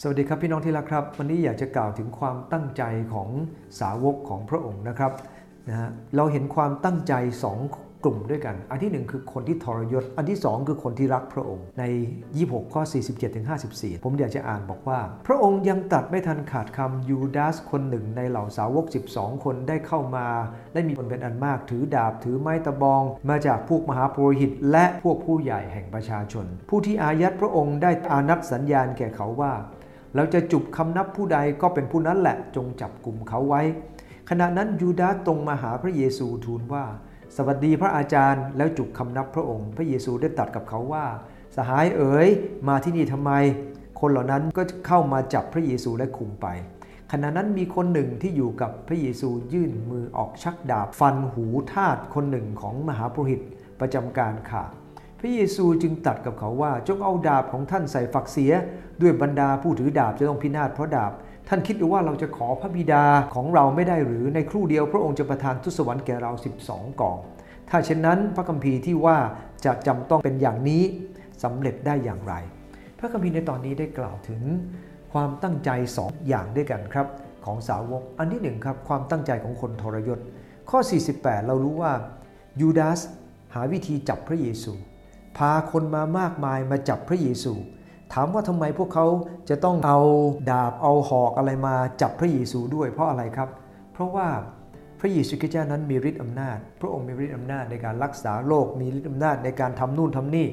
สวัสดีครับพี่น้องที่รักครับ วันนี้อยากจะกล่าวถึงความตั้งใจของสาวกของพระองค์นะครับนะฮะเราเห็นความตั้งใจสองกลุ่มด้วยกัน อันที่หนึ่งคือคนที่ทรยศ อันที่สองคือคนที่รักพระองค์ ใน 26 ข้อ 47ถึง54 ผมอยากจะอ่านบอกว่า พระองค์ยังตัดไม่ทันขาดคำยูดาสคนหนึ่งในเหล่าสาวก 12 คนได้เข้ามา ได้มีคนเป็นอันมาก ถือดาบถือไม้ตะบอง มาจากพวกมหาปุโรหิต และพวกผู้ใหญ่แห่งประชาชน ผู้ที่อายัดพระองค์ได้อานัดสัญญาณแก่เขาว่า เราจะจุบคำนับผู้ใดก็เป็นผู้นั้นแหละจงจับกลุ่มเขาไว้ ขณะนั้นยูดาตรงมาหาพระเยซูทูลว่า สวัสดีพระอาจารย์แล้วจุบคำนับพระองค์ พระเยซูได้ตัดกับเขาว่า สหายเอ๋ยมาที่นี่ทำไม คนเหล่านั้นก็เข้ามาจับพระเยซูและคุมไป ขณะนั้นมีคนหนึ่งที่อยู่กับพระเยซูยื่นมือออกชักดาบฟันหูทาสคนหนึ่งของมหาปุโรหิตประจำการขาด พระเยซูจึงตัดกับเขาว่าจงเอาดาบของท่านใส่ฝักเสีย ด้วยบรรดาผู้ถือดาบจะต้องพินาศเพราะดาบ ท่านคิดดูว่าเราจะขอพระบิดาของเราไม่ได้หรือในครู่เดียวพระองค์จะประทานทุสวรรค์แก่เรา 12กอง ถ้าเช่นนั้นพระคัมภีร์ที่ว่าจะจำต้องเป็นอย่างนี้สำเร็จได้อย่างไร พระคัมภีร์ในตอนนี้ได้กล่าวถึงความตั้งใจสองอย่างด้วยกันครับ ของสาวกอันที่หนึ่งครับความตั้งใจของคนทรยศข้อ 48 เรารู้ว่ายูดาสหาวิธีจับพระเยซู พาคนมามากมายมาจับพระเยซู ถามว่าทำไมพวกเขาจะต้องเอาดาบเอาหอกอะไรมาจับพระเยซูด้วยเพราะอะไรครับ เพราะว่าพระเยซูคริสต์เจ้านั้นมีฤทธิ์อำนาจ พระองค์มีฤทธิ์อำนาจในการรักษาโรคมีฤทธิ์อำนาจในการทำนู่นทำนี่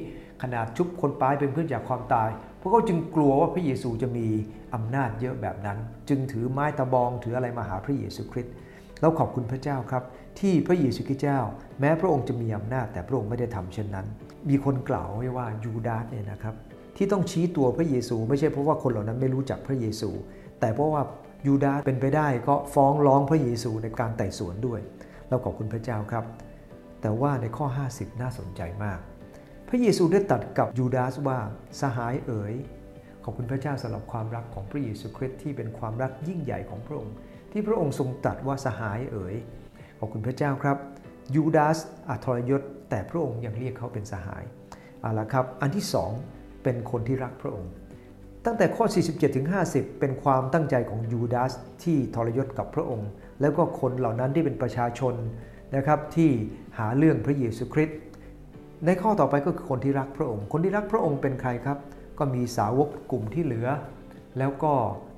ขนาดชุบคนป้ายเป็นเพื่อนจากความตาย พวกเขาจึงกลัวว่าพระเยซูจะมีอำนาจเยอะแบบนั้น จึงถือไม้ตะบองถืออะไรมาหาพระเยซูคริสต์เราขอบคุณพระเจ้าครับ ที่พระเยซูคริสต์เจ้า แม้พระองค์จะมีอำนาจแต่พระองค์ไม่ได้ทำเช่นนั้น มีคนกล่าวไว้ว่ายูดาสเนี่ยนะครับที่ต้องชี้ตัวพระเยซู ไม่ใช่เพราะว่าคนเหล่านั้นไม่รู้จักพระเยซู แต่เพราะว่ายูดาสเป็นไปได้ก็ฟ้องร้องพระเยซูในการไต่สวนด้วยเราขอบคุณพระเจ้าครับ แต่ว่าในข้อ 50 น่าสนใจมาก พระเยซูได้ตัดกับยูดาสว่าสหายเอ๋ยขอบคุณพระเจ้าสำหรับความรักของพระเยซูคริสต์ที่เป็นความรักยิ่งใหญ่ของพระองค์ ที่พระองค์ทรงตรัสว่าสหายเอ๋ย ขอบคุณพระเจ้าครับยูดาสอัทรยศ แต่พระองค์ยังเรียกเขาเป็นสหายเอาละครับ อันที่สองเป็นคนที่รักพระองค์ ตั้งแต่ข้อ 47ถึง50 เป็นความตั้งใจของยูดาสที่ทรยศกับพระองค์ แล้วก็คนเหล่านั้นที่เป็นประชาชนนะครับที่หาเรื่องพระเยซูคริสต์ในข้อต่อไปก็คือคนที่รักพระองค์ คนที่รักพระองค์เป็นใครครับ ก็มีสาวกกลุ่มที่เหลือ แล้วก็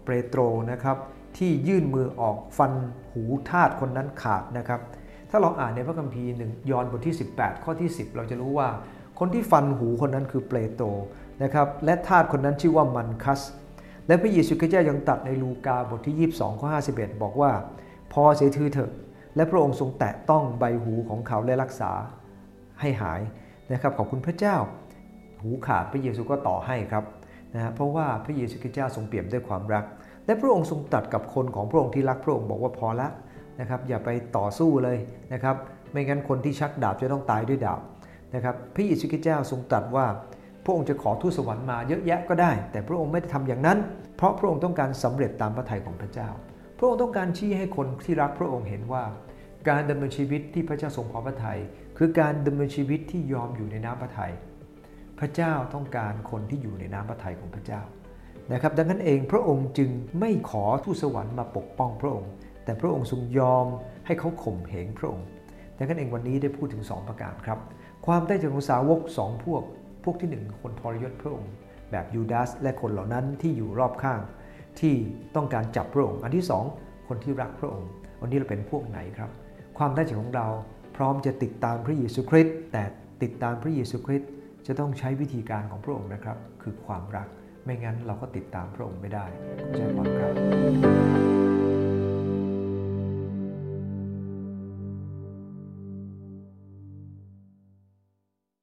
เปโตรนะครับ ที่ยื่นมือออกฟันหูทาสคนนั้นขาดนะครับ ถ้าเราอ่านในพระคัมภีร์หนึ่งยอห์นบทที่ 18 ข้อที่ 10 เราจะรู้ว่า คนที่ฟันหูคนนั้นคือเปโตรนะครับและทาสคนนั้นชื่อว่ามันคัส และพระเยซูคริสต์เจ้ายังตัดในลูกาบทที่ 22 ข้อ 51 บอกว่า พอเสียทีเถอะ และพระองค์ทรงแตะต้องใบหูของเขาและรักษาให้หายนะครับขอบคุณพระเจ้า หูขาดพระเยซูก็ต่อให้ครับนะเพราะว่าพระเยซูคริสต์เจ้าทรงเปี่ยมด้วยความรัก และพระองค์ทรงตรัสกับคนของพระองค์ที่รักพระองค์บอกว่าพอละนะครับอย่าไปต่อสู้เลยนะครับไม่งั้นคนที่ชักดาบจะต้องตายด้วยดาบนะครับพระเยซูคริสต์เจ้าทรงตรัสว่า พระองค์จะขอทูตสวรรค์มาเยอะแยะก็ได้ แต่พระองค์ไม่ได้ทำอย่างนั้น เพราะพระองค์ต้องการสำเร็จตามพระทัยของพระเจ้า พระองค์ต้องการชี้ให้คนที่รักพระองค์เห็นว่า การดำเนินชีวิตที่พระเจ้าทรงพอพระทยัยคือการดำเนินชีวิตที่ยอมอยู่ในน้ำพระทยัยพระเจ้าต้องการคนที่อยู่ในน้ำพระทัยของพระเจ้า นะครับดังนั้นเองพระองค์จึงไม่ขอทูตสวรรค์มาปกป้องพระองค์ แต่พระองค์ทรงยอมให้เขาข่มเหงพระองค์ดังนั้นเองวันนี้ได้พูดถึง 2 ประการครับ ความได้ใจของสาวก 2 พวก พวกที่ 1 คนทรยศพระองค์ แบบยูดาสและคนเหล่านั้นที่อยู่รอบข้าง ที่ต้องการจับพระองค์ อันที่ 2 คนที่รักพระองค์ วันนี้เราเป็นพวกไหนครับ ความได้ใจของเราพร้อมจะติดตามพระเยซูคริสต์แต่ติดตามพระเยซูคริสต์จะต้องใช้วิธีการของพระองค์นะครับ คือความรัก ไม่งั้นเราก็ติดตามพระองค์ไม่ได้ใจพรครับ